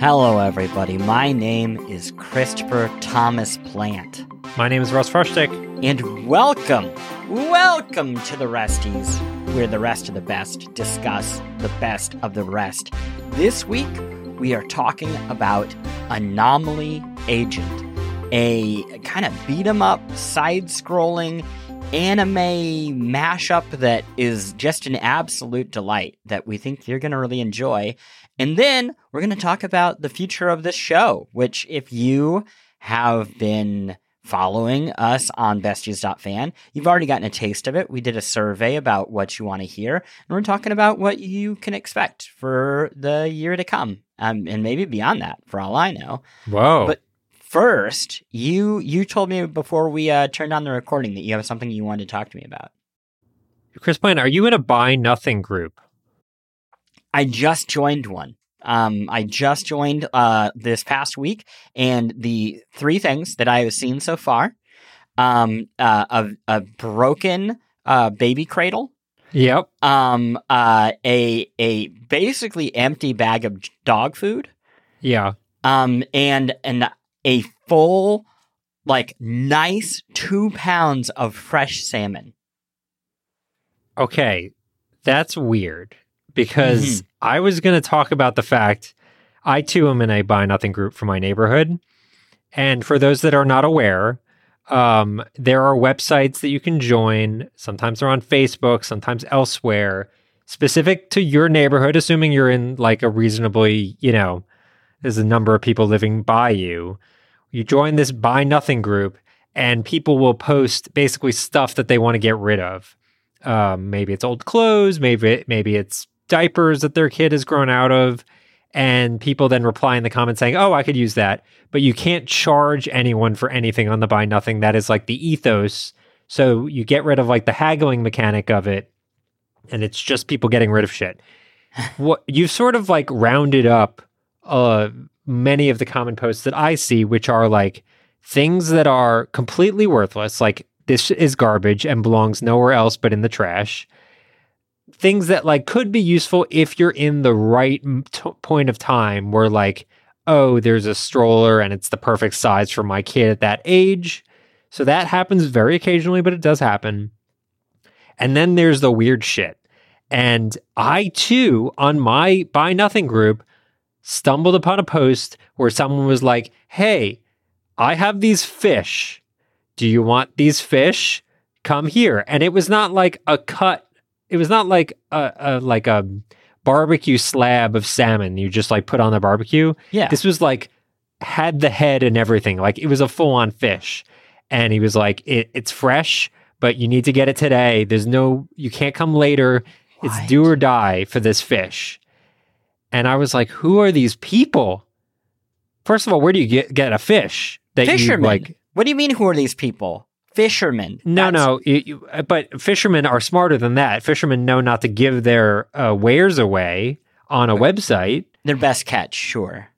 Hello, everybody. My name is Christopher Thomas Plante. My name is Russ Frushtick. And welcome, welcome to the Resties, where the rest of the best discuss the best of the rest. This week, we are talking about Anomaly Agent, a kind of beat 'em up, side scrolling anime mashup that is just an absolute delight that we think you're going to really enjoy. And then we're going to talk about the future of this show, which, if you have been following us on besties.fan, you've already gotten a taste of it. We did a survey about what you want to hear, and we're talking about what you can expect for the year to come, um, and maybe beyond that, for all I know. Whoa. But first, you you told me before we uh, turned on the recording that you have something you wanted to talk to me about. Chris Plante, are you in a buy nothing group? I just joined one. Um, I just joined uh, this past week, and the three things that I have seen so far: um, uh, a, a broken uh, baby cradle, Yep. um, uh, a a basically empty bag of dog food, Yeah. um, and and a full, like nice two pounds of fresh salmon. Okay. That's weird because I was going to talk about the fact I too am in a buy nothing group for my neighborhood. And for those that are not aware, um, there are websites that you can join. Sometimes they're on Facebook, sometimes elsewhere, specific to your neighborhood, assuming you're in like a reasonably, you know, there's a number of people living by you. You join this buy nothing group, and people will post basically stuff that they want to get rid of. Um, maybe it's old clothes, maybe maybe it's diapers that their kid has grown out of, and people then reply in the comments saying, "Oh, I could use that," but you can't charge anyone for anything on the buy nothing. That is like the ethos. So you get rid of like the haggling mechanic of it, and it's just people getting rid of shit. what you've sort of like rounded up uh many of the common posts that I see, which are like things that are completely worthless, like this is garbage and belongs nowhere else but in the trash. Things that like could be useful if you're in the right t- point of time where like, oh, there's a stroller and it's the perfect size for my kid at that age. So that happens very occasionally, but it does happen. And then there's the weird shit. And I too, on my buy nothing group, stumbled upon a post where someone was like, Hey, I have these fish. Do you want these fish? Come here. And it was not like a cut, it was not like a, a like a barbecue slab of salmon you just like put on the barbecue. Yeah, This was like had the head and everything. Like it was a full on fish. And he was like, it, it's fresh, but you need to get it today. There's no, you can't come later. What? It's do or die for this fish. And I was like, who are these people? First of all, where do you get, get a fish that fishermen. you like? what do you mean? Who are these people? Fishermen. No, That's- no, you- you- uh, but fishermen are smarter than that. Fishermen know not to give their uh, wares away on a website. Their best catch, sure.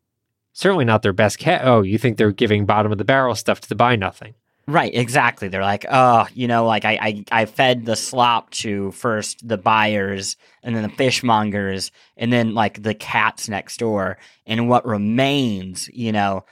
Certainly not their best cat. Oh, you think they're giving bottom of the barrel stuff to the buy nothing? Right, exactly. They're like, oh, you know, like I, I, I fed the slop to first the buyers and then the fishmongers and then like the cats next door. And what remains, you know,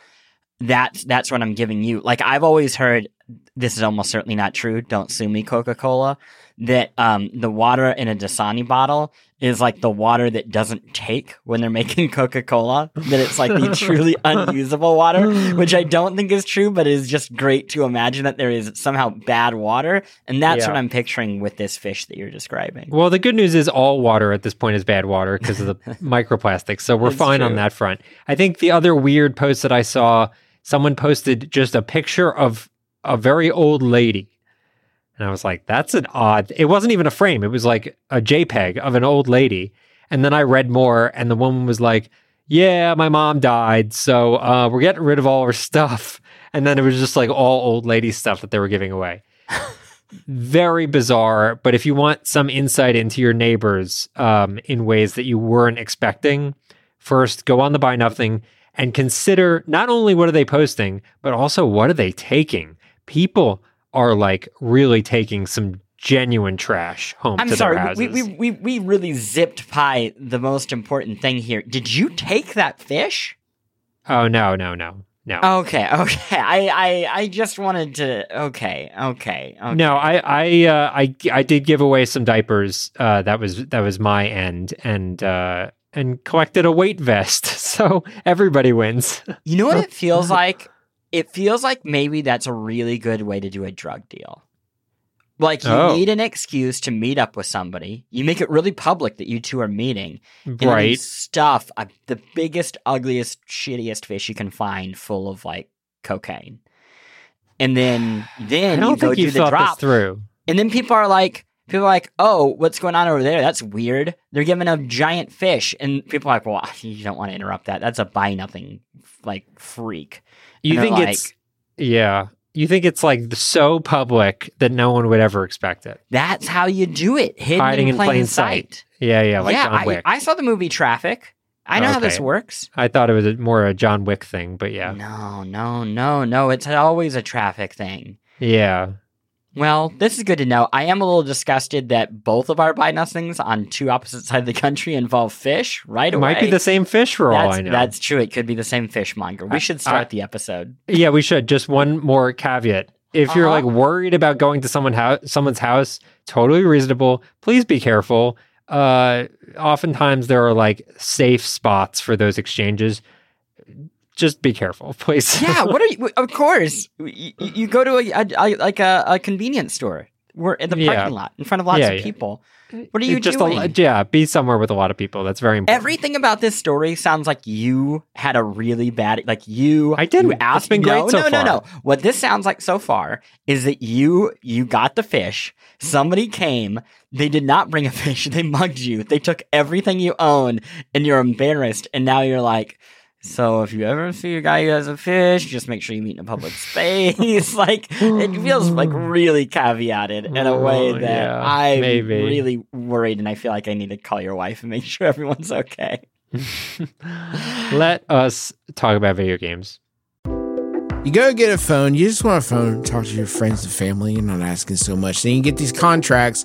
that's that's what I'm giving you. Like I've always heard this is almost certainly not true. Don't sue me, Coca-Cola. That um the water in a Dasani bottle is like the water that doesn't take when they're making Coca-Cola. That it's like the truly unusable water, which I don't think is true, but it is just great to imagine that there is somehow bad water, and that's Yeah. what I'm picturing with this fish that you're describing. Well, the good news is all water at this point is bad water because of the microplastics. So we're That's fine on that front. I think the other weird post that I saw, someone posted just a picture of a very old lady. And I was like, that's an odd. It wasn't even a frame. It was like a JPEG of an old lady. And then I read more, and the woman was like, "Yeah, my mom died, so uh, we're getting rid of all her stuff." And then it was just like all old lady stuff that they were giving away. Very bizarre. But if you want some insight into your neighbors um, in ways that you weren't expecting, first go on the buy nothing and consider not only what are they posting, but also what are they taking. People are like really taking some genuine trash home I'm to sorry, their we, we, we, we really zipped by the most important thing here. Did you take that fish? Oh no, no, no, no. Okay, okay. I, I, I just wanted to. Okay, okay, okay. No, I, I, uh, I, I did give away some diapers. Uh, that was that was my end, and uh, and collected a weight vest, so everybody wins. You know what it feels like? It feels like maybe that's a really good way to do a drug deal. Like you Oh. need an excuse to meet up with somebody. You make it really public that you two are meeting. And then you right? stuff uh, the biggest, ugliest, shittiest fish you can find full of like cocaine. And then then you don't go think do you the drop. this through. And then people are like, people are like, oh, what's going on over there? That's weird. They're giving a giant fish. And people are like, well, you don't want to interrupt that. That's a buy nothing like freak. You And think like, it's yeah? You think it's like so public that no one would ever expect it? That's how you do it. Hidden Hiding in in plain, plain sight. sight. Yeah, yeah, like yeah, John I, Wick. I saw the movie Traffic. I know how this works. I thought it was a, more a John Wick thing, but yeah, No, no, no, no. It's always a traffic thing. yeah. Well, this is good to know. I am a little disgusted that both of our buy nothings on two opposite sides of the country involve fish right It away. might be the same fish for all that's, I know. That's true. It could be the same fishmonger. We I- should start I- the episode. Yeah, we should. Just one more caveat. If you're Uh-huh. like worried about going to someone house, someone's house, totally reasonable. Please be careful. Uh, oftentimes there are like safe spots for those exchanges. Just be careful, please. Yeah, what are you? Of course, you, you go to a, a, a- like a, a convenience store. We're in the Yeah. parking lot in front of lots Yeah, of yeah. people. Uh, what are you just doing? A, yeah, be somewhere with a lot of people. That's very important. Everything about this story sounds like you had a really bad, like you. I didn't. You asked, It's been no, great so no, no, far. no. What this sounds like so far is that you you got the fish. Somebody came. They did not bring a fish. They mugged you. They took everything you own, and you're embarrassed. And now you're like. So if you ever see a guy who has a fish, just make sure you meet in a public space. like it feels like really caveated in a way that yeah, I'm maybe. really worried, and I feel like I need to call your wife and make sure everyone's okay. Let us talk about video games. You go get a phone, you just want a phone, to talk to your friends and family, you're not asking so much. Then you get these contracts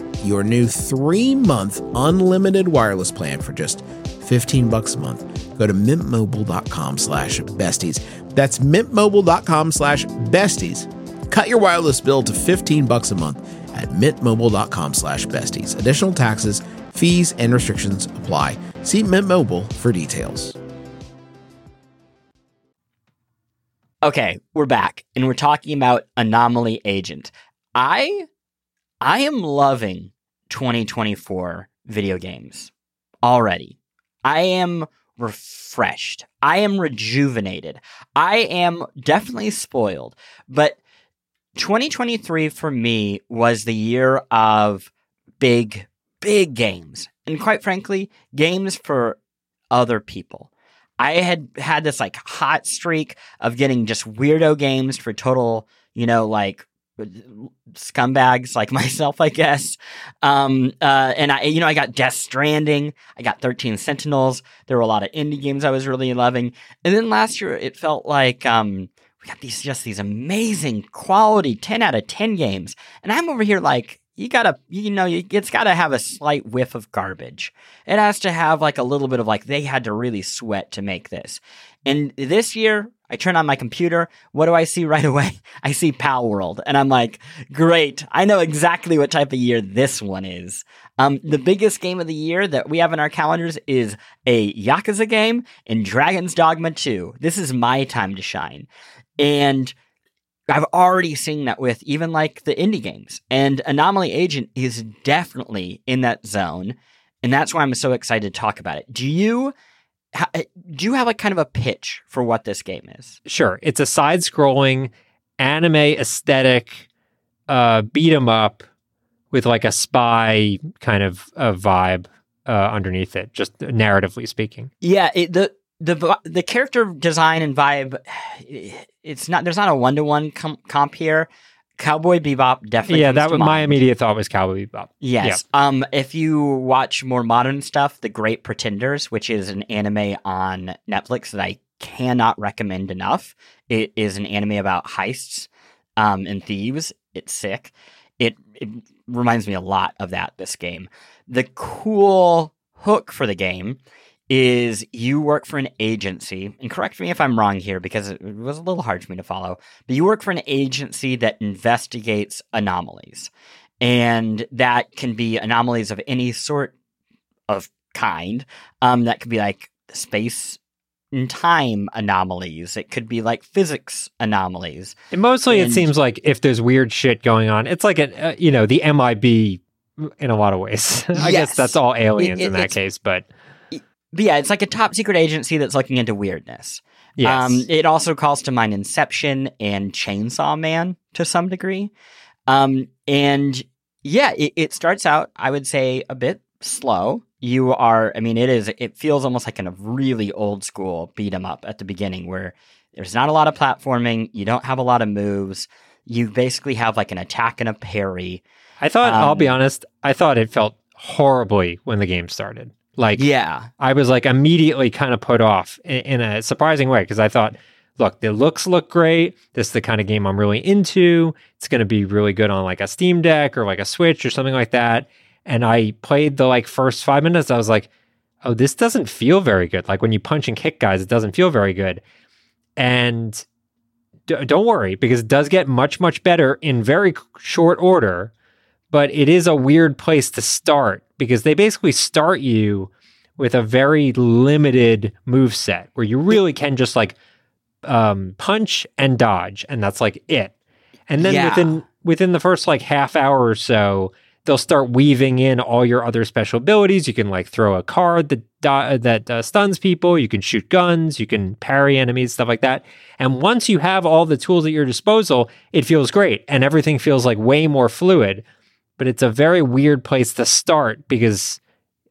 your new three month unlimited wireless plan for just 15 bucks a month, go to mintmobile.com slash besties. That's mintmobile.com slash besties. Cut your wireless bill to 15 bucks a month at mintmobile.com slash besties. Additional taxes, fees, and restrictions apply. See Mint Mobile for details. Okay, we're back and we're talking about Anomaly Agent. I I am loving 2024 video games already. I am refreshed. I am rejuvenated. I am definitely spoiled. But 2023 for me was the year of big big games. And quite frankly, games for other people. I had had this like hot streak of getting just weirdo games for total, you know, like scumbags like myself, I guess. Um, uh, and I, you know, I got Death Stranding, I got 13 Sentinels. There were a lot of indie games I was really loving. And then last year it felt like, um, we got these, just these amazing quality 10 out of 10 games. And I'm over here like, you gotta, you know, it's gotta have a slight whiff of garbage. It has to have like a little bit of like, they had to really sweat to make this. And this year, I turn on my computer. What do I see right away? I see Palworld. And I'm like, great. I know exactly what type of year this one is. Um, the biggest game of the year that we have in our calendars is a Yakuza game and Dragon's Dogma 2. This is my time to shine. And I've already seen that with even like the indie games. And Anomaly Agent is definitely in that zone. And that's why I'm so excited to talk about it. Do you do you have like kind of a pitch for what this game is? Sure. It's a side-scrolling anime aesthetic uh beat 'em up with like a spy kind of a vibe uh, underneath it, just narratively speaking. Yeah, it, the the the character design and vibe, it's not. There's not a one to one comp here. Cowboy Bebop definitely. Yeah, that was my immediate thought was Cowboy Bebop. Yes. Um, if you watch more modern stuff, The Great Pretenders, which is an anime on Netflix that I cannot recommend enough. It is an anime about heists, um, and thieves. It's sick. It, it reminds me a lot of that. This game. The cool hook for the game is you work for an agency, and correct me if I'm wrong here because it was a little hard for me to follow, but you work for an agency that investigates anomalies. And that can be anomalies of any sort of kind. Um, that could be like space and time anomalies. It could be like physics anomalies. And mostly, and, it seems like if there's weird shit going on, it's like a uh, you know the MIB in a lot of ways. I yes. guess that's all aliens it, it, in that case, but but yeah, it's like a top secret agency that's looking into weirdness. Yes. Um, it also calls to mind Inception and Chainsaw Man to some degree. Um, and yeah, it, it starts out, I would say, a bit slow. You are, I mean, it is, it feels almost like a really old school beat 'em up at the beginning where there's not a lot of platforming. You don't have a lot of moves. You basically have like an attack and a parry. I thought, um, I'll be um, honest, I thought it felt horribly when the game started. Like, yeah, I was like immediately kind of put off in, in a surprising way because I thought, look, the looks look great. This is the kind of game I'm really into. It's going to be really good on like a Steam Deck or like a Switch or something like that. And I played the like first five minutes. I was like, oh, this doesn't feel very good. Like when you punch and kick guys, it doesn't feel very good. And d- don't worry because it does get much, much better in very short order. But it is a weird place to start because they basically start you with a very limited move set where you really can just like um, punch and dodge, and that's like it. And then yeah. within within the first like half hour or so, they'll start weaving in all your other special abilities. You can like throw a card that that uh, stuns people. You can shoot guns. You can parry enemies, stuff like that. And once you have all the tools at your disposal, it feels great, and everything feels like way more fluid but it's a very weird place to start because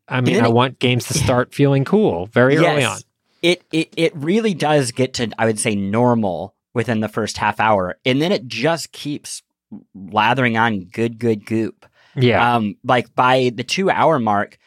I mean, I want games to start feeling cool very yes, early on. It, it it really does get to I would say normal within the first half hour, and then it just keeps lathering on good good goop. Yeah, um, like by the two hour mark,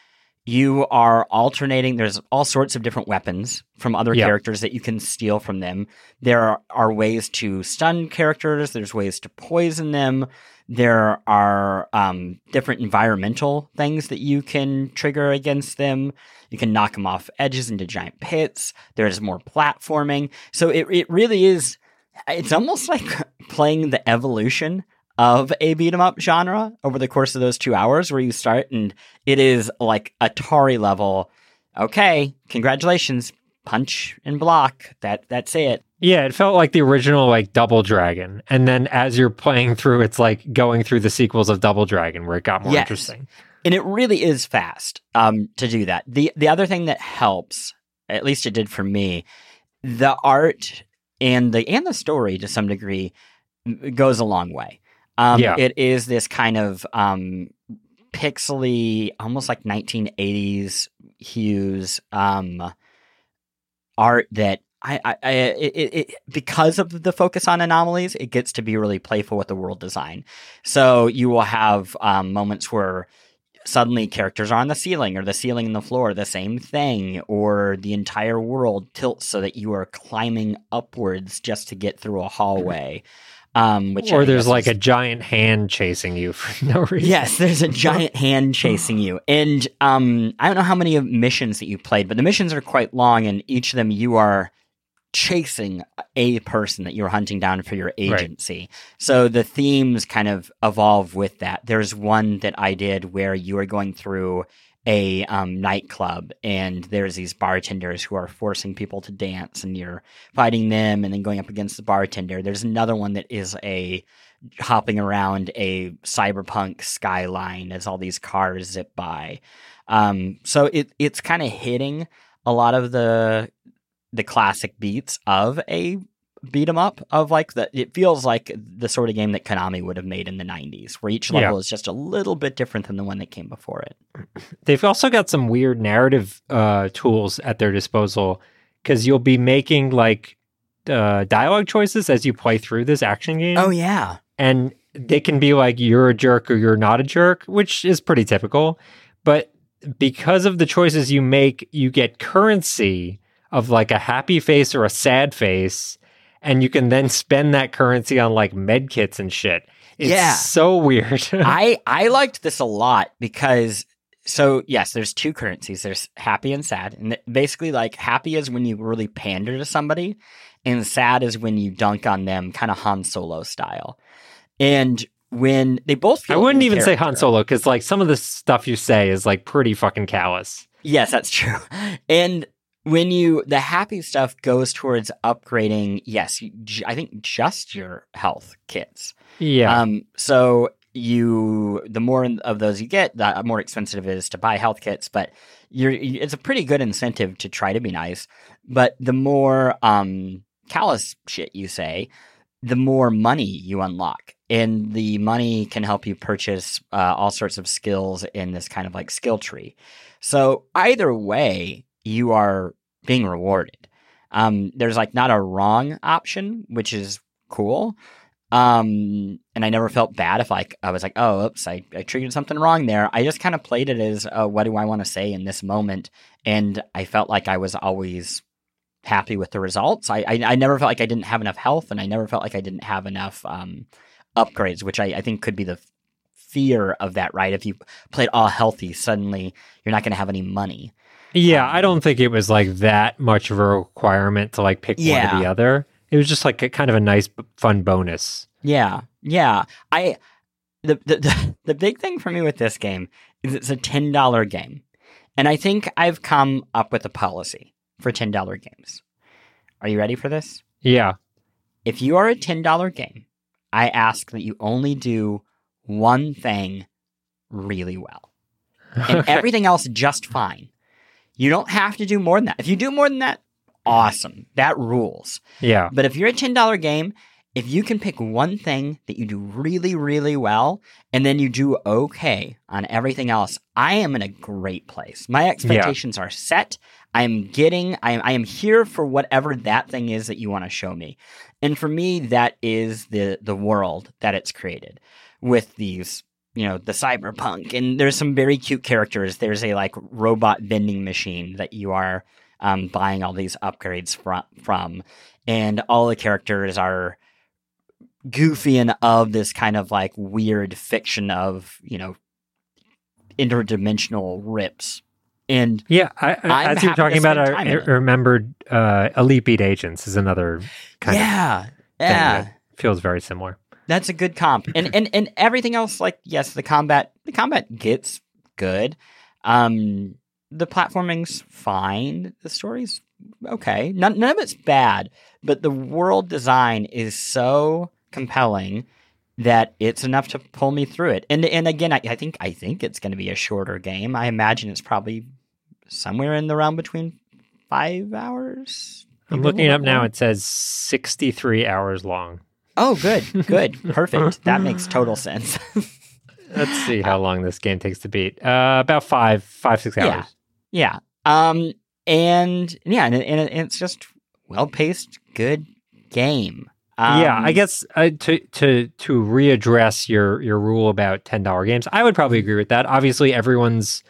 you are alternating. There's all sorts of different weapons from other yep. characters that you can steal from them. There are, are ways to stun characters. There's ways to poison them. There are um, different environmental things that you can trigger against them. You can knock them off edges into giant pits. There's more platforming. So it, it really is, it's almost like playing the evolution of a beat 'em up genre over the course of those two hours where you start and it is like Atari level. Okay, congratulations, punch and block. That that's it. Yeah, it felt like the original like Double Dragon, and then as you're playing through, it's like going through the sequels of Double Dragon, where it got more yes. interesting. And it really is fast um, to do that. the The other thing that helps, at least it did for me, the art and the and the story to some degree goes a long way. Um, yeah. It is this kind of um, pixely, almost like 1980s hues um, art that I, I, I it, it, because of the focus on anomalies, it gets to be really playful with the world design. So you will have um, moments where suddenly characters are on the ceiling or the ceiling and the floor the same thing or the entire world tilts so that you are climbing upwards just to get through a hallway um, which or there's like is, a giant hand chasing you for no reason. Yes, there's a giant hand chasing you, and um, I don't know how many of missions that you played, but the missions are quite long, and each of them you are chasing a person that you're hunting down for your agency. Right. So the themes kind of evolve with that. There's one that I did where you are going through a um, nightclub and there's these bartenders who are forcing people to dance and you're fighting them and then going up against the bartender. There's another one that is a hopping around a cyberpunk skyline as all these cars zip by. Um, so it it's kind of hitting a lot of the the classic beats of a beat 'em up of like that it feels like the sort of game that Konami would have made in the 90s where each level Yeah. is just a little bit different than the one that came before it. They've also got some weird narrative uh, tools at their disposal because you'll be making like uh, dialogue choices as you play through this action game. Oh yeah. and they can be like you're a jerk or you're not a jerk, which is pretty typical. But because of the choices you make, you get currency of like a happy face or a sad face, and you can then spend that currency on like med kits and shit. It's Yeah. so weird. I I liked this a lot because so yes, there's two currencies. There's happy and sad, and basically like happy is when you really pander to somebody, and sad is when you dunk on them, kind of Han Solo style. And when they both, I wouldn't even say character. Han Solo because like some of the stuff you say is like pretty fucking callous. Yes, that's true. And when you the happy stuff goes towards upgrading, yes, i think just your health kits. Yeah. Um, so you, the more of those you get, the more expensive it is to buy health kits. But you're, it's a pretty good incentive to try to be nice. But the more um, callous shit you say, the more money you unlock, and the money can help you purchase uh, all sorts of skills in this kind of like skill tree. So either way, you are being rewarded. Um, there's like not a wrong option, which is cool. Um, and I never felt bad if like I was like, oh, oops, I, I triggered something wrong there. I just kind of played it as, uh, what do I want to say in this moment? And I felt like I was always happy with the results. I, I I never felt like I didn't have enough health, and I never felt like I didn't have enough um upgrades, which I, I think could be the fear of that. Right, if you played all healthy, suddenly you're not going to have any money. Yeah, Um, I don't think it was like that much of a requirement to like pick one Yeah. or the other. It was just like a kind of a nice, b- fun bonus. Yeah, yeah. I the the the, the big thing for me with this game is it's a ten dollar game, and I think I've come up with a policy for ten dollar games. Are you ready for this? Yeah. If you are a ten dollar game, I ask that you only do one thing really well, and Okay. everything else just fine. You don't have to do more than that. If you do more than that, awesome. That rules. yeah. But if you're a $10 game, if you can pick one thing that you do really, really well, and then you do okay on everything else, I am in a great place. My expectations are set. I am getting, I am, I am here for whatever that thing is that you want to show me. And for me, that is the, the world that it's created with these, you know, the cyberpunk. And there's some very cute characters. There's a like robot vending machine that you are um, buying all these upgrades from, from. And all the characters are goofy and of this kind of like weird fiction of, you know, interdimensional rips. And Yeah. I, I'm as you're talking about, I, I remembered uh, Elite Beat Agents is another kind of yeah, thing yeah. feels very similar. That's a good comp. And and and everything else, like yes, the combat the combat gets good. Um the platforming's fine. The story's okay. None none of it's bad, but the world design is so compelling that it's enough to pull me through it. And and again, I, I think I think it's gonna be a shorter game. I imagine it's probably somewhere in the realm between five hours. I'm looking it up now. It says 63 hours long. Oh, good, good, perfect. That makes total sense. Let's see how long this game takes to beat. Uh, about five, five, six hours. Yeah. Yeah. Um. And yeah, and, and it's just well paced, good game. Um, yeah, I guess uh, to to to readdress your your rule about ten dollar games, I would probably agree with that. Obviously, everyone's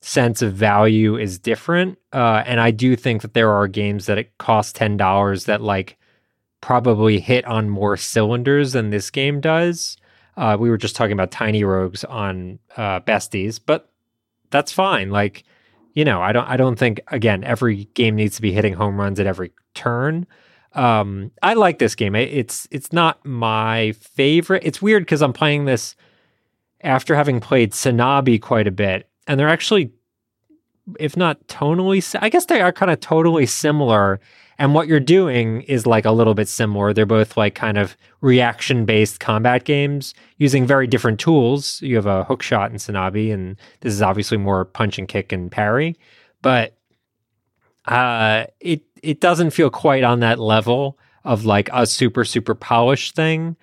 sense of value is different, uh, and I do think that there are games that it costs ten dollars that like probably hit on more cylinders than this game does. Uh, we were just talking about Tiny Rogues on uh, Besties, but that's fine. Like, you know, I don't I don't think again every game needs to be hitting home runs at every turn. Um, I like this game. It's it's not my favorite. It's weird because I'm playing this after having played Sanabi quite a bit, and they're actually if not tonally, I guess they are kind of totally similar. And what you're doing is like a little bit similar. They're both like kind of reaction based combat games using very different tools. You have a hook shot in Sanabi, and this is obviously more punch and kick and parry. But uh, it it doesn't feel quite on that level of like a super super polished thing.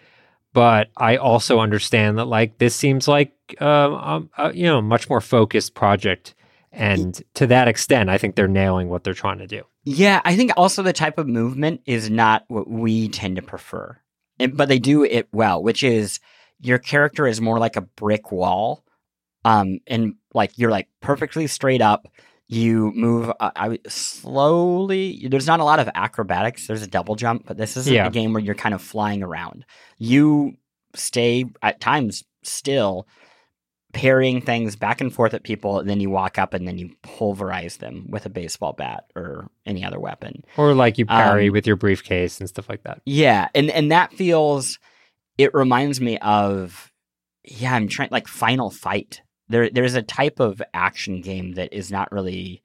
But I also understand that like this seems like uh, uh, you know much more focused project, and to that extent, I think they're nailing what they're trying to do. Yeah, I think also the type of movement is not what we tend to prefer, but they do it well, which is your character is more like a brick wall, um, and like you're like perfectly straight up. You move uh, I slowly. There's not a lot of acrobatics. There's a double jump, but this is Yeah. a game where you're kind of flying around. You stay at times still, parrying things back and forth at people, and then you walk up and then you pulverize them with a baseball bat or any other weapon. Or like you parry Um, with your briefcase and stuff like that. Yeah, and and that feels. It reminds me of, yeah, I'm trying like Final Fight. There, there's a type of action game that is not really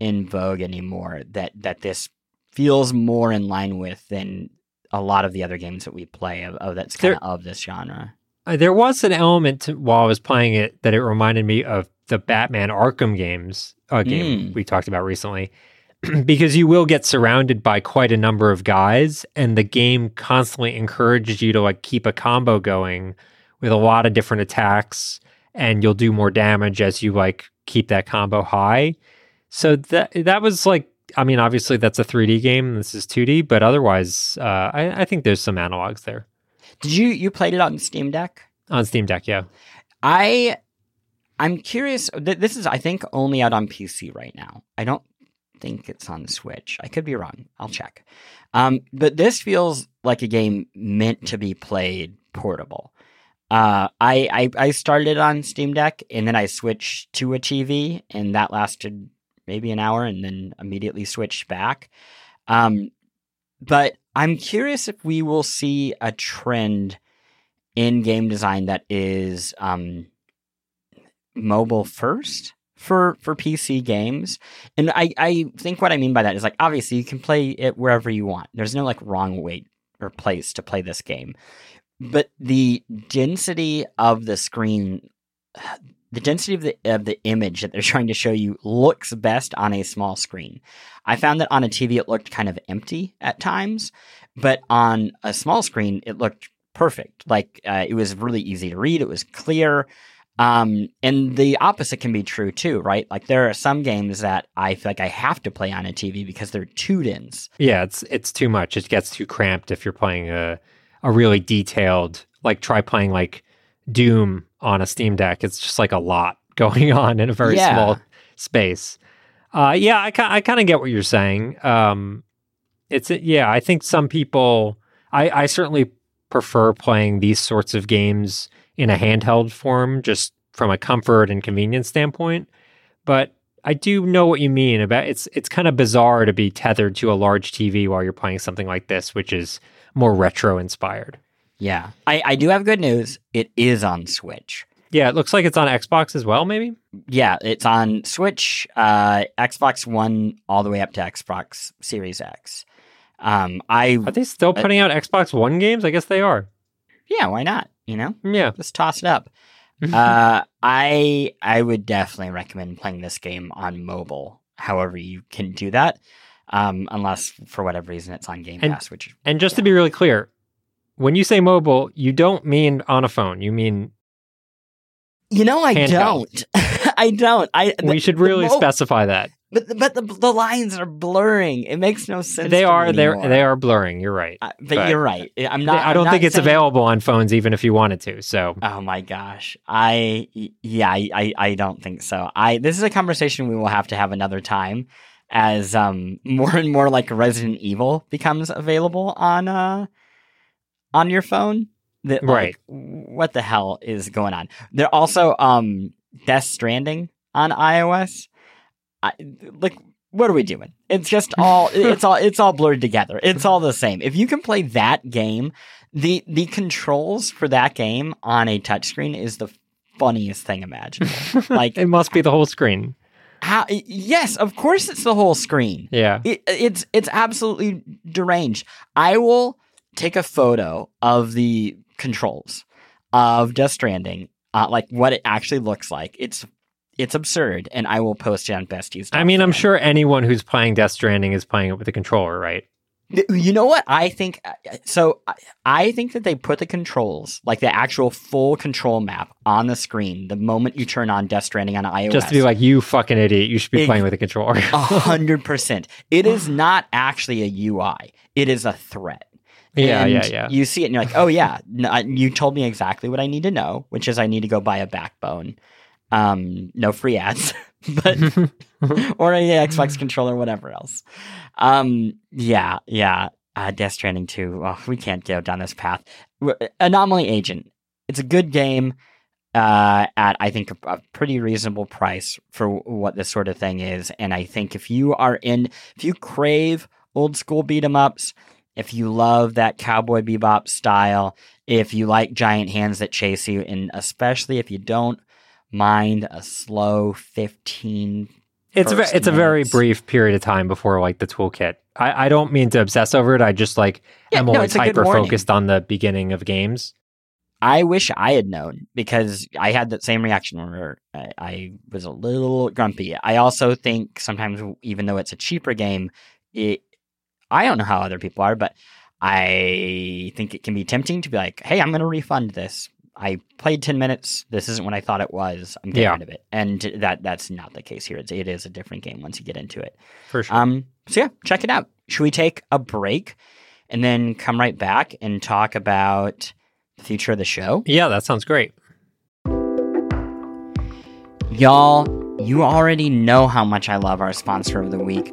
in vogue anymore. That that this feels more in line with than a lot of the other games that we play of, of that's kind of of this genre. Uh, There was an element to, while I was playing it that it reminded me of the Batman Arkham games, a game Mm. we talked about recently, because you will get surrounded by quite a number of guys, and the game constantly encourages you to like keep a combo going with a lot of different attacks, and you'll do more damage as you like keep that combo high. So that that was like, I mean, obviously that's a 3D game. This is 2D, but otherwise, uh, I, I think there's some analogs there Did you you played it on Steam Deck? on Steam Deck. Yeah. I I'm curious. Th- this is I think only out on PC right now. I don't think it's on Switch. I could be wrong. I'll check. Um, but this feels like a game meant to be played portable. Uh, I, I I started on Steam Deck and then I switched to a TV and that lasted maybe an hour and then immediately switched back. Um, but I'm curious if we will see a trend in game design that is um, mobile first for for PC games. And I I think what I mean by that is like obviously you can play it wherever you want. There's no like wrong way or place to play this game. But the density of the screen the density of the of the image that they're trying to show you looks best on a small screen. I found that on a TV it looked kind of empty at times, but on a small screen it looked perfect. Like uh, it was really easy to read. It was clear. Um, and the opposite can be true too, right? Like there are some games that I feel like I have to play on a TV because they're too dense. Yeah, it's it's too much. It gets too cramped if you're playing a a really detailed like try playing like Doom on a Steam Deck. It's just like a lot going on in a very Yeah. small space. Uh, yeah, I I kind of get what you're saying. Um, it's yeah, I think some people I I certainly prefer playing these sorts of games in a handheld form just from a comfort and convenience standpoint. But I do know what you mean about it's it's kind of bizarre to be tethered to a large TV while you're playing something like this, which is more retro inspired. Yeah. I, I do have good news. It is on Switch. Yeah, it looks like it's on Xbox as well, maybe. Yeah, it's on Switch, uh, Xbox One, all the way up to Xbox Series X. Um, I Are they still Uh, putting out Xbox One games? I guess they are. yeah, why not? You know, Yeah. just toss it up. uh, I I would definitely recommend playing this game on mobile. However, you can do that, um, unless for whatever reason it's on Game And- Pass, which and just to be really clear, when you say mobile, you don't mean on a phone. You mean you know I Handheld. don't. I don't. I we should really mo- specify that. But but the the lines are blurring. It makes no sense. They are they they are blurring. You're right. Uh, but, but- you're right. I'm not. I don't not think it's available on phones, even if you wanted to. So Oh my gosh. I yeah, I, I I don't think so. I this is a conversation we will have to have another time as um more and more like Resident Evil becomes available on uh on your phone. That like, Right. what the hell is going on? They're also um Death Stranding on iOS. I, like what are we doing? It's just all it's all it's all blurred together. It's all the same. If you can play that game, the the controls for that game on a touchscreen is the funniest thing imaginable. Like it must be the whole screen. How, yes, of course it's the whole screen. Yeah. It, it's it's absolutely deranged. I will take a photo of the controls of Death Stranding, uh, like what it actually looks like. It's it's absurd, and I will post it on Besties. I mean, I'm sure anyone who's playing Death Stranding is playing it with a controller, right? You know what I think? uh, So I- think that they put the controls, like the actual full control map, on the screen the moment you turn on Death Stranding on iOS. Just to be like, you fucking idiot, you should be Ex- playing with a controller. A hundred percent. It is not actually a UI. It is a threat. Yeah, And yeah, yeah. You see it and you're like, oh yeah, n- I- you told me exactly what I need to know, which is I need to go buy a backbone. Um, no free ads, but or a Xbox controller, whatever else. Um, yeah, yeah. Uh, Death Stranding 2. Oh, we can't go down this path. Anomaly Agent. It's a good game uh, at I think a, a pretty reasonable price for what this sort of thing is. And I think if you are in, if you crave old school beat 'em ups, if you love that cowboy bebop style, if you like giant hands that chase you, and especially if you don't mind a slow fifteen. It's a, it's a very brief period of time before like the toolkit. I, I don't mean to obsess over it. I just like Yeah, am no, always it's a good hyper focused on the beginning of games. I wish I had known because I had that same reaction where I, I was a little grumpy. I also think sometimes, even though it's a cheaper game, it I don't know how other people are, but I think it can be tempting to be like, "Hey, I'm going to refund this. I played ten minutes. This isn't what I thought it was. I'm getting Yeah. rid of it." And that that's not the case here. It's, it is a different game once you get into it. For sure. Um, so yeah, check it out. Should we take a break and then come right back and talk about the future of the show? yeah, that sounds great. Y'all, you already know how much I love our sponsor of the week,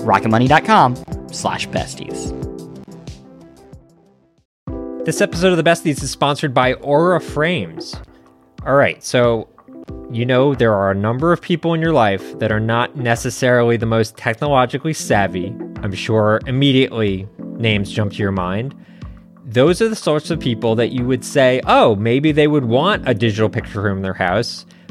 rocketmoney.com slash besties. This episode of the Besties is sponsored by Aura Frames. All right, so you know there are a number of people in your life that are not necessarily the most technologically savvy. I'm sure immediately names jump to your mind. Those are the sorts of people that you would say, oh, maybe they would want a digital picture room in their house,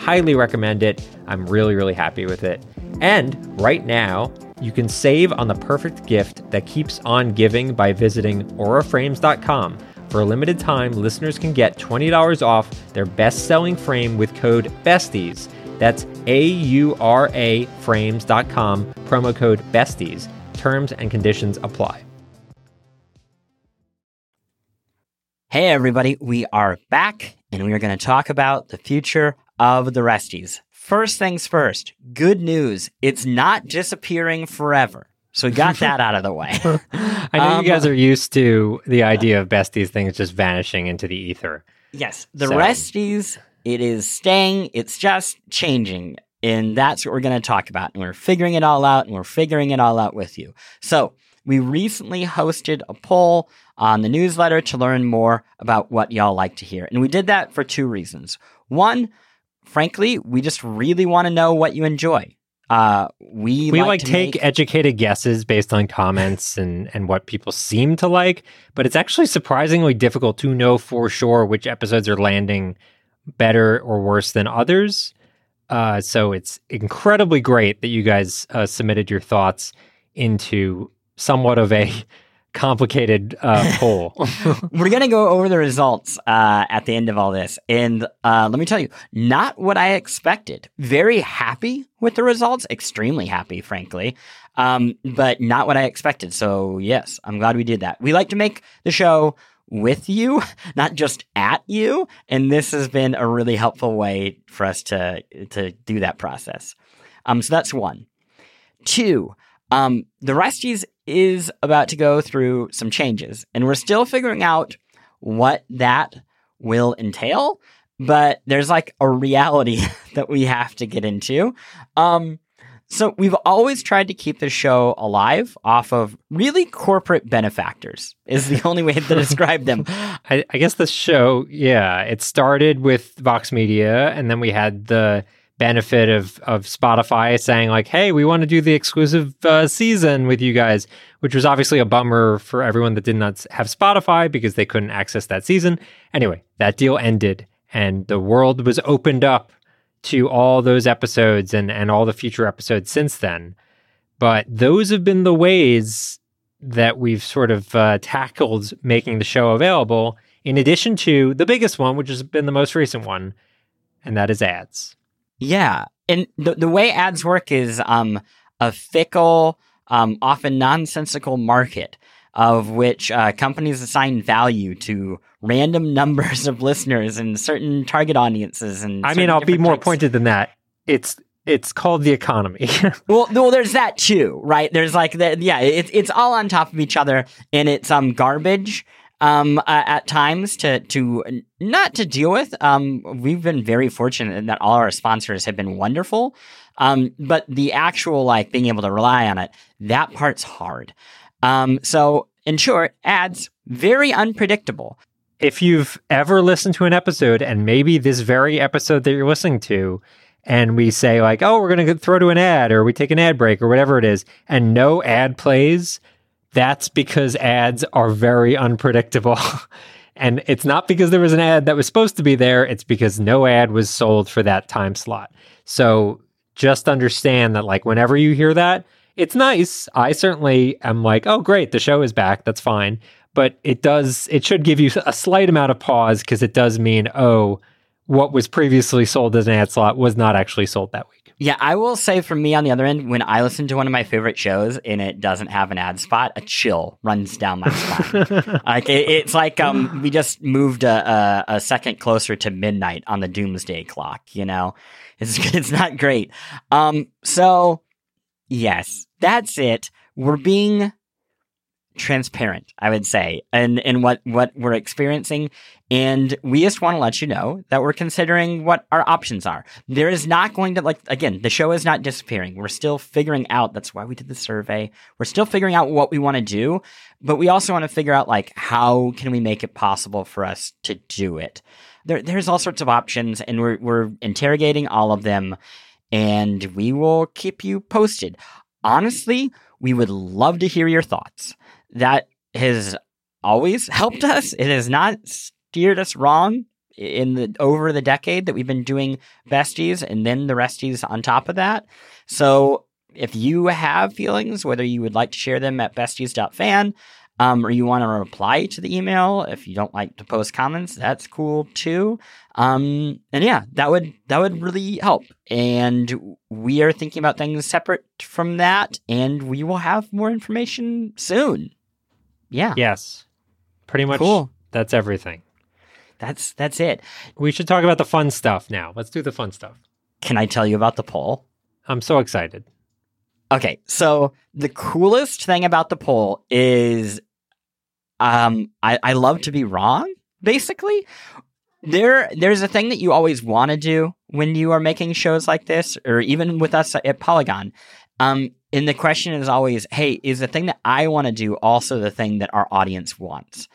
highly recommend it. I'm really, really happy with it. And right now, you can save on the perfect gift that keeps on giving by visiting auraframes.com. For a limited time, listeners can get $20 off their best selling frame with code BESTIES. That's A U R A frames.com, promo code BESTIES. Terms and conditions apply. Hey, everybody, we are back and we are going to talk about the future of the Resties. First things first, good news. It's not disappearing forever. So we got that out of the way. I know Um, you guys are used to the idea of besties things just vanishing into the ether. Yes, the So- Resties, it is staying, it's just changing. And that's what we're going to talk about. And we're figuring it all out, and we're figuring it all out with you. So, we recently hosted a poll on the newsletter to learn more about what y'all like to hear. And we did that for two reasons. One, frankly, we just really want to know what you enjoy. Uh, we We like, like, to take make- educated guesses based on comments and, and what people seem to like, but it's actually surprisingly difficult to know for sure which episodes are landing better or worse than others. Uh, so it's incredibly great that you guys uh, submitted your thoughts into somewhat of a complicated uh, poll. We're going to go over the results uh, at the end of all this. And uh, let me tell you, not what I expected. Very happy with the results, extremely happy, frankly, um, but not what I expected. So, yes, I'm glad we did that. We like to make the show with you, not just at you. And this has been a really helpful way for us to, to do that process. Um, so, that's one. Two, um, the Resties is about to go through some changes, and we're still figuring out what that will entail. But there's like a reality that we have to get into. Um, so we've always tried to keep the show alive off of really corporate benefactors. Is the only way to describe them. I, I guess the show, yeah, it started with Vox Media, and then we had the benefit of of Spotify saying like, "Hey, we want to do the exclusive uh, season with you guys," which was obviously a bummer for everyone that did not have Spotify because they couldn't access that season. Anyway, that deal ended, and the world was opened up to all those episodes and and all the future episodes since then. But those have been the ways that we've sort of uh, tackled making the show available, in addition to the biggest one, which has been the most recent one, and that is ads. Yeah, and the the way ads work is um a fickle, um often nonsensical market of which uh, companies assign value to random numbers of listeners and certain target audiences. And I mean, I'll be more types- pointed than that. It's it's called the economy. Well, well, there's that too, right? There's like the yeah, it's it's all on top of each other, and it's um garbage um uh, at times to to not to deal with. Um, we've been very fortunate in that all our sponsors have been wonderful. Um, but the actual like being able to rely on it, that part's hard. Um, so in short, ads very unpredictable. if you've ever listened to an episode and maybe this very episode that you're listening to and we say like oh we're going to throw to an ad or we take an ad break or whatever it is and no ad plays that's because ads are very unpredictable. And it's not because there was an ad that was supposed to be there. It's because no ad was sold for that time slot. So just understand that like whenever you hear that it's nice. I certainly am like oh great the show is back. That's fine. But it does it should give you a slight amount of pause because it does mean oh what was previously sold as an ad slot was not actually sold that week Yeah, I will say for me on the other end, when I listen to one of my favorite shows and it doesn't have an ad spot, a chill runs down my spine. like it, it's like um, we just moved a, a, a second closer to midnight on the doomsday clock. You know, it's it's not great. Um, so yes, that's it. We're being transparent, I would say, and and what what we're experiencing, and we just want to let you know that we're considering what our options are. There is not going to like again, the show is not disappearing. We're still figuring out. That's why we did the survey. We're still figuring out what we want to do, but we also want to figure out like how can we make it possible for us to do it. There, there's all sorts of options, and we're we're interrogating all of them, and we will keep you posted. Honestly, we would love to hear your thoughts. That has always helped us. It has not steered us wrong in the over the decade that we've been doing besties and then the resties on top of that. So if you have feelings, whether you would like to share them at besties.fan, um, or you want to reply to the email if you don't like to post comments, that's cool too. Um, and yeah, that would that would really help. And we are thinking about things separate from that, and we will have more information soon. Yeah, yes pretty much Cool. That's everything. That's that's it. We should talk about the fun stuff now. Let's do the fun stuff. Can I tell you about the poll? I'm so excited. Okay, so the coolest thing about the poll is um I, I love to be wrong, basically. There there's a thing that you always want to do when you are making shows like this, or even with us at Polygon. Um, and the question is always, hey, is the thing that I want to do also the thing that our audience wants?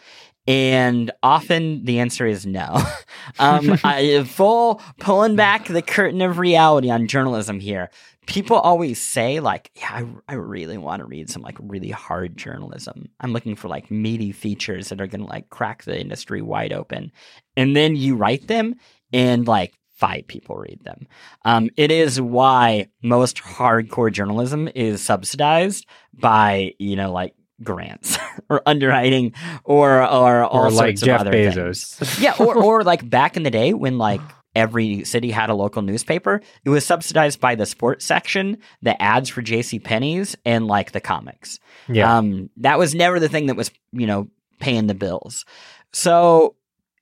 And often the answer is no. um, I, full pulling back the curtain of reality on journalism here. People always say like, yeah, I, I really want to read some like really hard journalism. I'm looking for like meaty features that are going to like crack the industry wide open. And then you write them and like five people read them. Um, it is why most hardcore journalism is subsidized by, you know, like grants or underwriting or or all or like sorts Jeff of other Bezos. things. yeah, or or like back in the day when like every city had a local newspaper, it was subsidized by the sports section, the ads for JC Penney's and like the comics. Yeah. Um that was never the thing that was, you know, paying the bills. So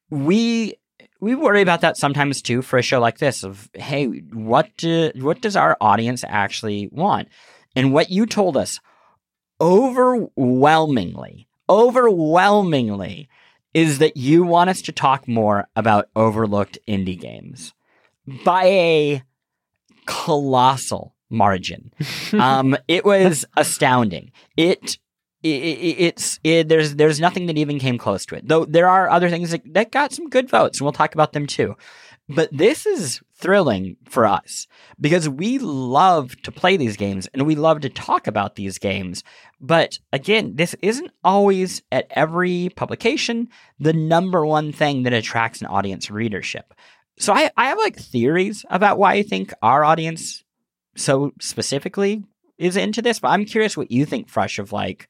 we we worry about that sometimes too for a show like this of hey, what do, what does our audience actually want? And what you told us overwhelmingly, overwhelmingly is that you want us to talk more about overlooked indie games by a colossal margin. um, it was astounding. It, it, it it's it, there's there's nothing that even came close to it. Though there are other things that, that got some good votes, and we'll talk about them too. But this is thrilling for us because we love to play these games and we love to talk about these games. But again, this isn't always at every publication the number one thing that attracts an audience readership. So I, I have like theories about why I think our audience so specifically is into this, but I'm curious what you think, Fresh, of like,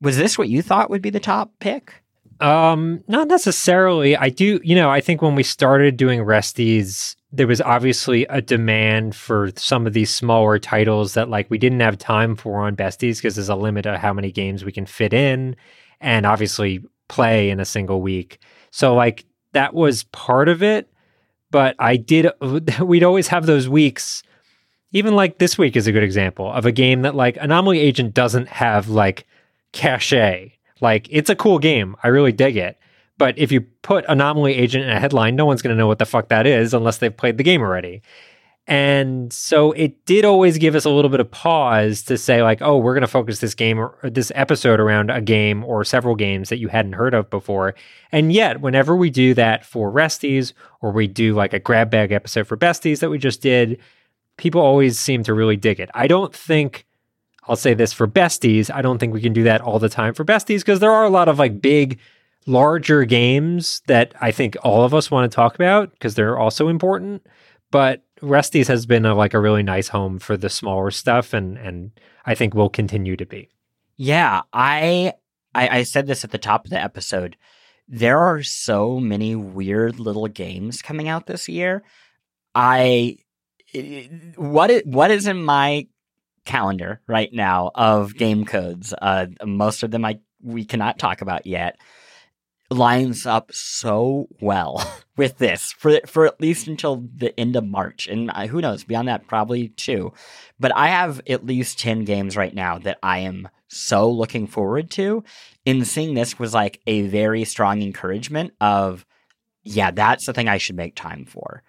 was this what you thought would be the top pick? Um, not necessarily. I do, you know, I think when we started doing Resties, there was obviously a demand for some of these smaller titles that like we didn't have time for on Besties because there's a limit of how many games we can fit in and obviously play in a single week. So like that was part of it, but I did we'd always have those weeks even like this week is a good example of a game that like Anomaly Agent doesn't have like cachet like it's a cool game. I really dig it. But if you put Anomaly Agent in a headline, no one's going to know what the fuck that is unless they've played the game already. And so it did always give us a little bit of pause to say, like, oh, we're going to focus this game or this episode around a game or several games that you hadn't heard of before. And yet, whenever we do that for Resties or we do like a grab bag episode for Besties that we just did, people always seem to really dig it. I don't think I'll say this for besties. I don't think we can do that all the time for besties because there are a lot of like big, larger games that I think all of us want to talk about because they're also important. But Resties has been a, like a really nice home for the smaller stuff, and and I think will continue to be. Yeah, I, I I said this at the top of the episode. There are so many weird little games coming out this year. I what is, what is in my calendar right now of game codes. Uh, most of them I we cannot talk about yet. Lines up so well with this for for at least until the end of March, and who knows beyond that, probably two. But I have at least ten games right now that I am so looking forward to. And seeing this was like a very strong encouragement of, yeah, that's the thing I should make time for.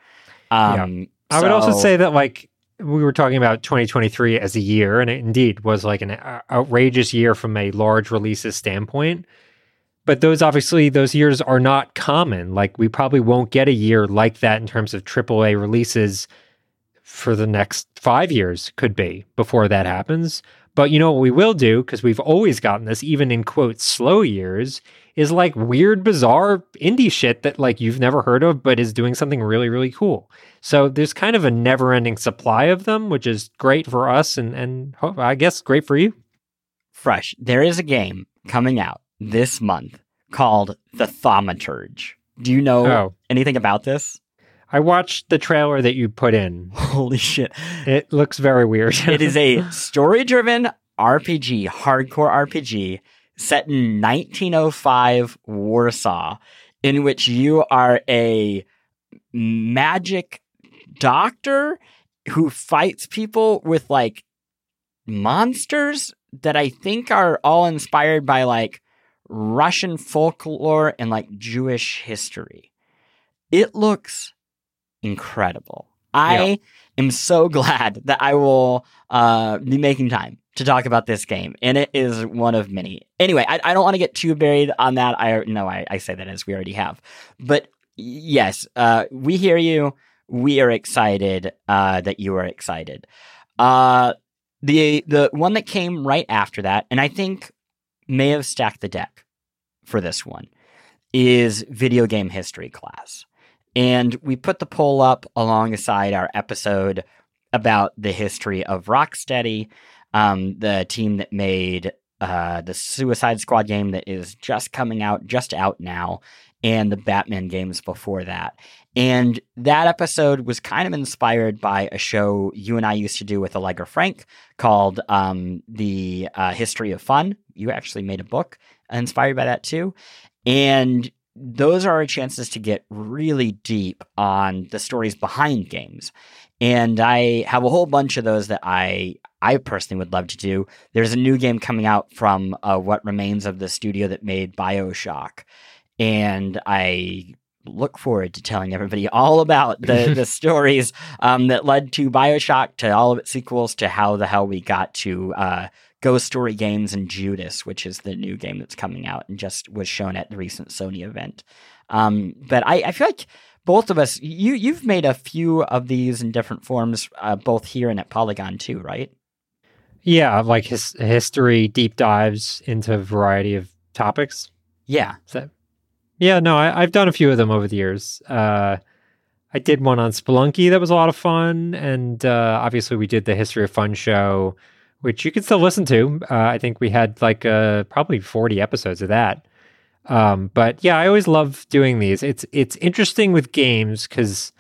Um, yeah. I would also say that like we were talking about 2023 as a year, and it indeed was like an uh, outrageous year from a large releases standpoint. But those obviously those years are not common. Like we probably won't get a year like that in terms of AAA releases for the next five years. Could be before that happens. But you know what we will do because we've always gotten this, even in quote slow years, is like weird, bizarre indie shit that like you've never heard of, but is doing something really, really cool. So there's kind of a never-ending supply of them, which is great for us and and I guess great for you. Fresh. There is a game coming out this month called The Thaumaturge. Do you know oh. anything about this? I watched the trailer that you put in. Holy shit. It looks very weird. it is a story driven RPG, hardcore RPG set in 1905 Warsaw, in which you are a magic doctor who fights people with like monsters that I think are all inspired by like Russian folklore and like Jewish history. It looks incredible. I am so glad that I will uh, be making time to talk about this game, and it is one of many. Anyway, I, I don't want to get too buried on that. I no, I, I say that as we already have, but yes, uh, we hear you. We are excited uh, that you are excited. Uh, the the one that came right after that, and I think may have stacked the deck for this one, is video game history class. And we put the poll up alongside our episode about the history of Rocksteady, um, the team that made uh, the Suicide Squad game that is just coming out, just out now, and the Batman games before that. And that episode was kind of inspired by a show you and I used to do with Allegra Frank called um, The uh, History of Fun. You actually made a book inspired by that too. And those are our chances to get really deep on the stories behind games. And I have a whole bunch of those that I I personally would love to do. There's a new game coming out from uh, what remains of the studio that made BioShock. And I look forward to telling everybody all about the, the stories um, that led to Bioshock, to all of its sequels, to how the hell we got to uh, Ghost Story Games and Judas, which is the new game that's coming out and just was shown at the recent Sony event. Um, but I, I, feel like both of us, you you've made a few of these in different forms, uh, both here and at Polygon too, right? Yeah, like his history deep dives into a variety of topics. Yeah. That, yeah, no, I, have done a few of them over the years. Uh, I did one on Spelunky that was a lot of fun, and uh, obviously we did the History of Fun show which you can still listen to. Uh, I think we had like uh, probably 40 episodes of that. Um, but yeah, I always love doing these. It's it's interesting with games because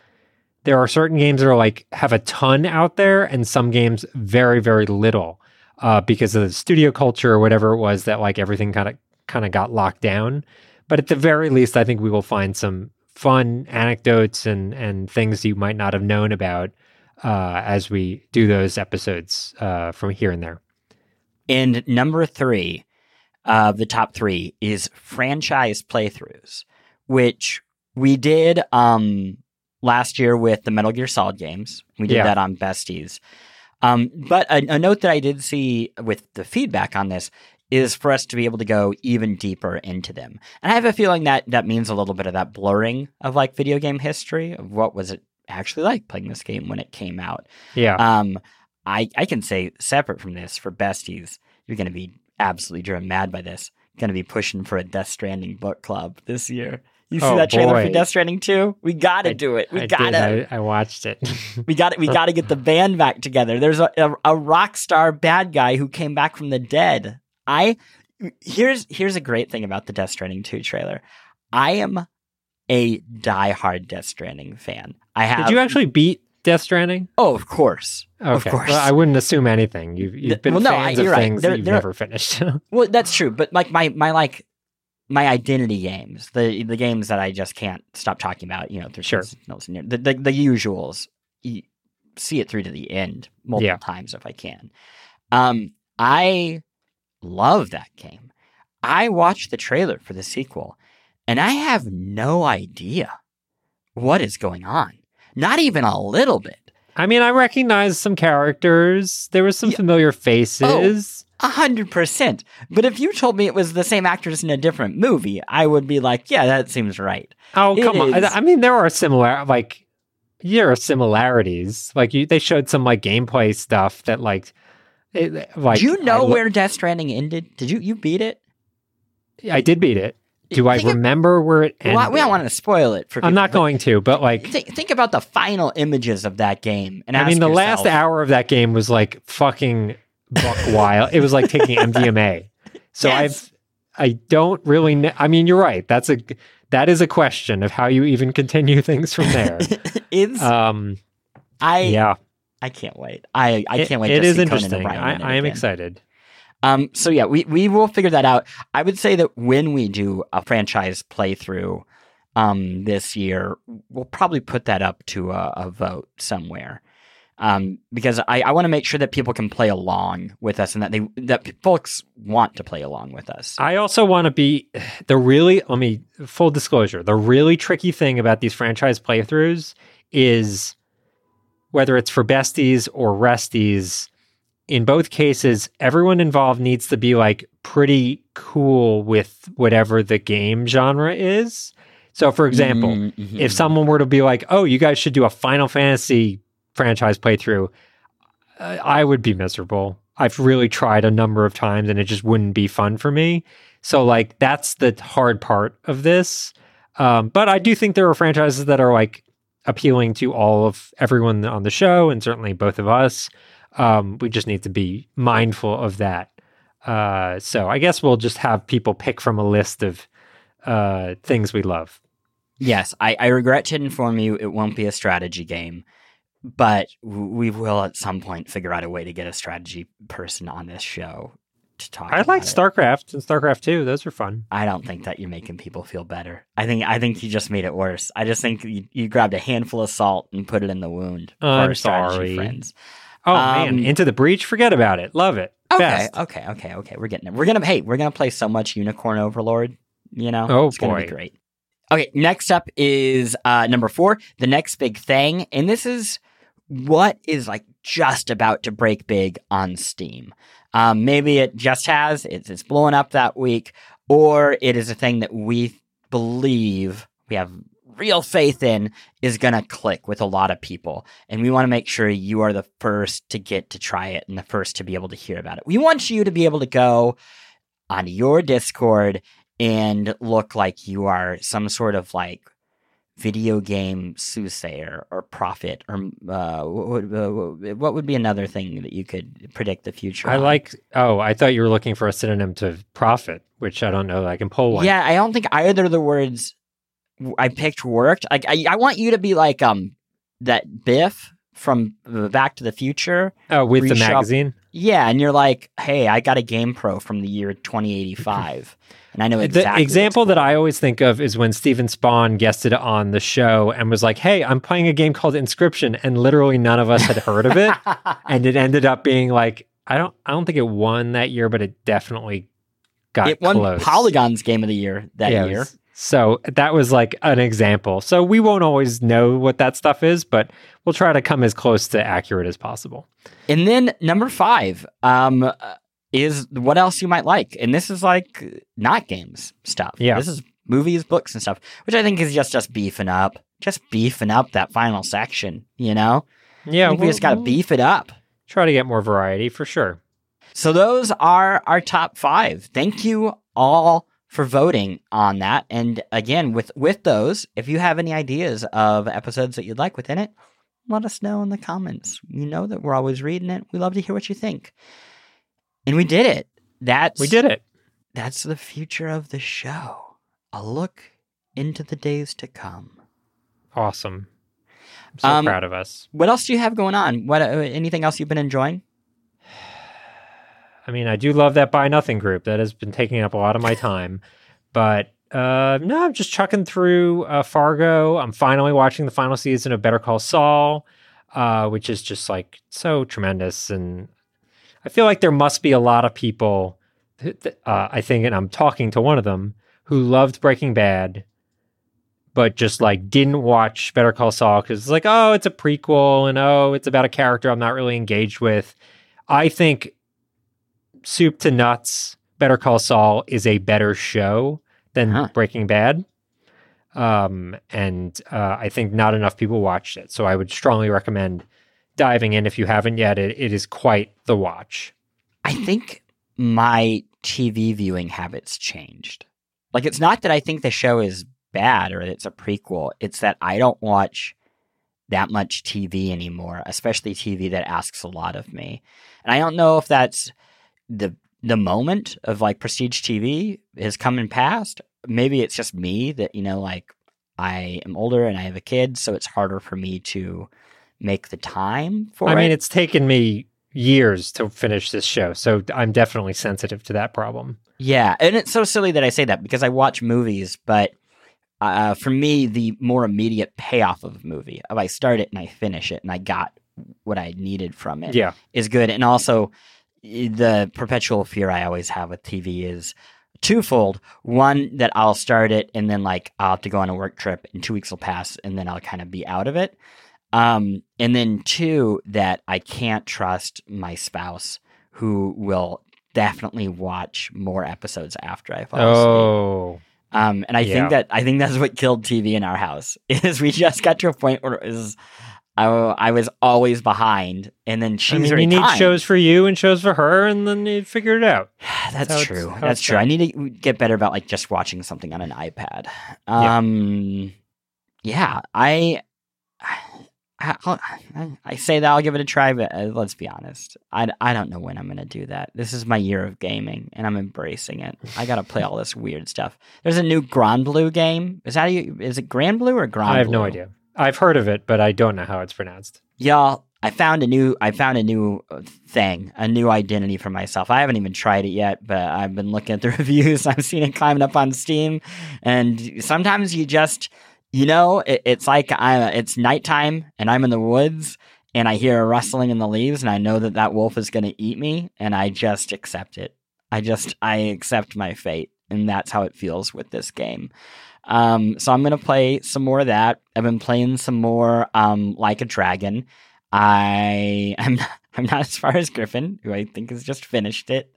there are certain games that are like have a ton out there, and some games very very little uh, because of the studio culture or whatever it was that like everything kind of kind of got locked down. But at the very least, I think we will find some fun anecdotes and and things you might not have known about uh, as we do those episodes uh, from here and there. And number three of the top three is franchise playthroughs, which we did um, last year with the Metal Gear Solid games. We did yeah. that on Besties. Um, but a, a, note that I did see with the feedback on this is for us to be able to go even deeper into them. And I have a feeling that that means a little bit of that blurring of like video game history of what was it actually like playing this game when it came out. Yeah. Um, I I can say separate from this for besties, you're going to be absolutely driven mad by this. Going to be pushing for a Death Stranding book club this year. You see oh, that trailer boy. for Death Stranding too? We got to do it. We got to. I, I, watched it. we got it. We got to get the band back together. There's a, a, a rock star bad guy who came back from the dead. I here's here's a great thing about the Death Stranding 2 trailer. I am a diehard Death Stranding fan. I have. Did you actually beat Death Stranding? Oh, of course. Okay. Of course. Well, I wouldn't assume anything. You've, you've been well, no, fans I, of things right. that you've never finished. well, that's true. But like my my like my identity games, the the games that I just can't stop talking about. You know, there's sure. the, the the usuals. You see it through to the end multiple yeah. times if I can. Um, I love that game. I watched the trailer for the sequel and I have no idea what is going on. Not even a little bit. I mean, I recognize some characters. There were some yeah. familiar oh, faces. A hundred percent. But if you told me it was the same actors in a different movie, I would be like, yeah, that seems right. Oh, it come is... on. I mean, there are similar, like, there are similarities. Like, you, they showed some, like, gameplay stuff that, like, it, like. Do you know I, where Death Stranding ended? Did you, you beat it? I did beat it. Do I remember of, where it ended? Well, we don't want to spoil it for. People, I'm not going to, but like, think, think, about the final images of that game. And I mean, the yourself, last hour of that game was like fucking buck wild. It was like taking MDMA. So yes. I've, I don't really. Know, I mean, you're right. That's a that is a question of how you even continue things from there. it's um, I yeah, I can't wait. I I can't wait. It, it is interesting. I, I am excited. Um, so yeah, we, we will figure that out. I would say that when we do a franchise playthrough um, this year, we'll probably put that up to a, a vote somewhere. Um, because I, I want to make sure that people can play along with us and that they that folks want to play along with us. I also want to be the really let me full disclosure. The really tricky thing about these franchise playthroughs is whether it's for besties or resties, in both cases, everyone involved needs to be like pretty cool with whatever the game genre is. So, for example, Mm-hmm. if someone were to be like, "Oh, you guys should do a Final Fantasy franchise playthrough," I would be miserable. I've really tried a number of times, and it just wouldn't be fun for me. So, like, that's the hard part of this. Um, but I do think there are franchises that are like appealing to all of everyone on the show, and certainly both of us. Um, we just need to be mindful of that. Uh, so, I guess we'll just have people pick from a list of uh, things we love. Yes, I, I regret to inform you it won't be a strategy game, but we will at some point figure out a way to get a strategy person on this show to talk. I like it. StarCraft and StarCraft 2. Those are fun. I don't think that you're making people feel better. I think I think you just made it worse. I just think you, you grabbed a handful of salt and put it in the wound I'm sorry. friends. Oh Um, man, Into the Breach, forget about it. Love it. Okay, Best. okay, okay, okay. We're getting it. We're gonna hey, we're gonna play so much Unicorn Overlord. You know, Oh, it's gonna be boy. great. Okay, next up is uh, number four, the next big thing, and this is what is like just about to break big on Steam. Um, maybe it just has it's it's blowing up that week, or it is a thing that we believe we have real faith in is going to click with a lot of people. And we want to make sure you are the first to get to try it and the first to be able to hear about it. We want you to be able to go onto your Discord and look like you are some sort of like video game soothsayer or prophet or uh, what, would, uh, what would be another thing that you could predict the future I on? like. Oh, I thought you were looking for a synonym to prophet, which I don't know. I can pull one. Yeah, I don't think either of the words I picked worked. Like, I, I want you to be like um that Biff from Back to the Future. Oh, with the magazine. Yeah, and you're like, hey, I got a GamePro from the year 2085, and I know exactly. the example that I always think of is when Steven Spohn guested on the show and was like, "Hey, I'm playing a game called Inscription," and literally none of us had heard of it, and it ended up being like, I don't, I don't think it won that year, but it definitely got it won close. Polygon's Game of the Year that Yeah, it year. was- So that was like an example. So we won't always know what that stuff is, but we'll try to come as close to accurate as possible. And then number five um, uh, is what else you might like, and this is like not games stuff. Yeah. this is movies, books, and stuff, which I think is just just beefing up, just beefing up that final section. You know, Yeah, think we just got to we'll beef it up. Try to get more variety for sure. So those are our top five. Thank you all for voting on that. And again, with with those, if you have any ideas of episodes that you'd like within it, let us know in the comments. You know that we're always reading it. We love to hear what you think. And we did it. That's We did it. That's the future of the show. A look into the days to come. Awesome. I'm so Um, proud of us. What else do you have going on? What uh, anything else you've been enjoying? I mean, I do love that Buy Nothing group. That has been taking up a lot of my time. But uh, no, I'm just chucking through uh, Fargo. I'm finally watching the final season of Better Call Saul, uh, which is just like so tremendous. And I feel like there must be a lot of people, th- uh, I think, and I'm talking to one of them, who loved Breaking Bad, but just like didn't watch Better Call Saul because it's like, oh, it's a prequel and oh, it's about a character I'm not really engaged with. I think soup to nuts, Better Call Saul is a better show than Huh. Breaking Bad. Um, and uh, I think not enough people watched it. So I would strongly recommend diving in if you haven't yet. It, it is quite the watch. I think my TV viewing habits changed. Like, it's not that I think the show is bad or it's a prequel, it's that I don't watch that much TV anymore, especially TV that asks a lot of me. And I don't know if that's the the moment of like prestige TV has come and passed. Maybe it's just me that, you know, like I am older and I have a kid, so it's harder for me to make the time for I it. mean, it's taken me years to finish this show. So I'm definitely sensitive to that problem. Yeah, and it's so silly that I say that because I watch movies, but uh, for me, the more immediate payoff of a movie, if I start it and I finish it and I got what I needed from it, Yeah. is good. And also, the perpetual fear I always have with TV is twofold. One, that I'll start it and then like I'll have to go on a work trip and two weeks will pass and then I'll kind of be out of it. Um, and then two, that I can't trust my spouse who will definitely watch more episodes after I fall asleep. Oh, Um, and I Yeah. think that I think that's what killed TV in our house is we just got to a point where it was I, I was always behind, and then she I mean, you need shows for you and shows for her, and then you figure it out. That's it's- true. That's true. I need to get better about like just watching something on an iPad. Yeah. Um, yeah, I, I, I, I say that I'll give it a try, but uh, let's be honest, I, I don't know when I'm gonna do that. This is my year of gaming, and I'm embracing it. I gotta play all this weird stuff. There's a new Grand Blue game. Is that you, is it Grand Blue or Grand? Blue? I have no idea. I've heard of it, but I don't know how it's pronounced. y'all i found a new i found a new uh, thing a new identity for myself. I haven't even tried it yet but i've been looking at the reviews. I've seen it climbing up on steam. And sometimes you just you know it, it's like I, it's nighttime and i'm in the woods and i hear a rustling in the leaves and i know that that wolf is going to eat me and i just accept it. I just i accept my fate and that's how it feels with this game um, so I'm gonna play some more of that. I've been playing some more um, like a dragon. I I'm not, I'm not as far as Griffin, who I think has just finished it.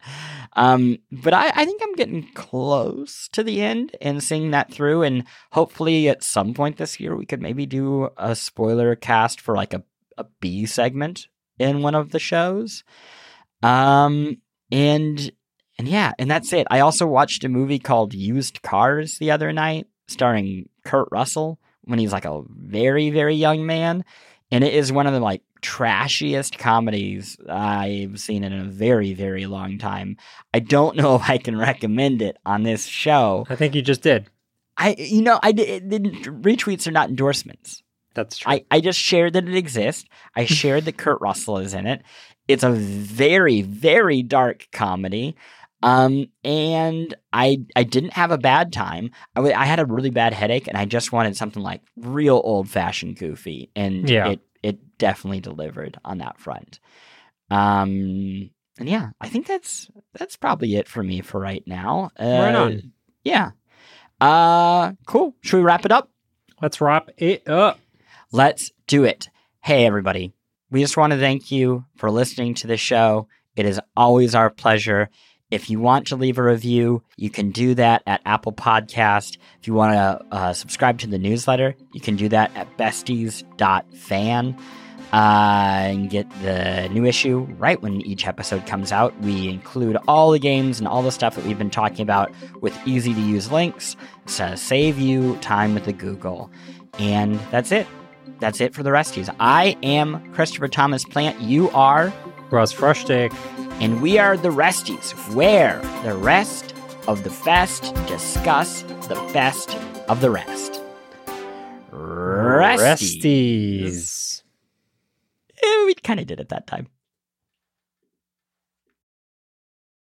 Um, but I, I think I'm getting close to the end and seeing that through. And hopefully, at some point this year, we could maybe do a spoiler cast for like a a B segment in one of the shows. Um, and and yeah, and that's it. I also watched a movie called Used Cars the other night, starring Kurt Russell when he's like a very, very young man. And it is one of the like trashiest comedies I've seen in a very, very long time. I don't know if I can recommend it on this show. I think you just did. I, you know, I did, didn't, retweets are not endorsements. That's true. I, I just shared that it exists. I shared that Kurt Russell is in it. It's a very, very dark comedy. Um, and I I didn't have a bad time. I, w- I had a really bad headache, and I just wanted something like real old fashioned goofy, and Yeah. it it definitely delivered on that front. Um, and yeah, I think that's that's probably it for me for right now. Uh, Right on. Yeah. Uh, cool. Should we wrap it up? Let's wrap it up. Let's do it. Hey, everybody. We just want to thank you for listening to the show. It is always our pleasure. If you want to leave a review, you can do that at Apple Podcast. If you want to uh, subscribe to the newsletter, you can do that at besties.fan uh, and get the new issue right when each episode comes out. We include all the games and all the stuff that we've been talking about with easy to use links to save you time with the Google. And that's it. That's it for the resties. I am Christopher Thomas Plante. You are, Russ Frushtick. And we are the resties, where the rest of the fest discuss the best of the rest. Resties. Resties. Eh, we kind of did it that time.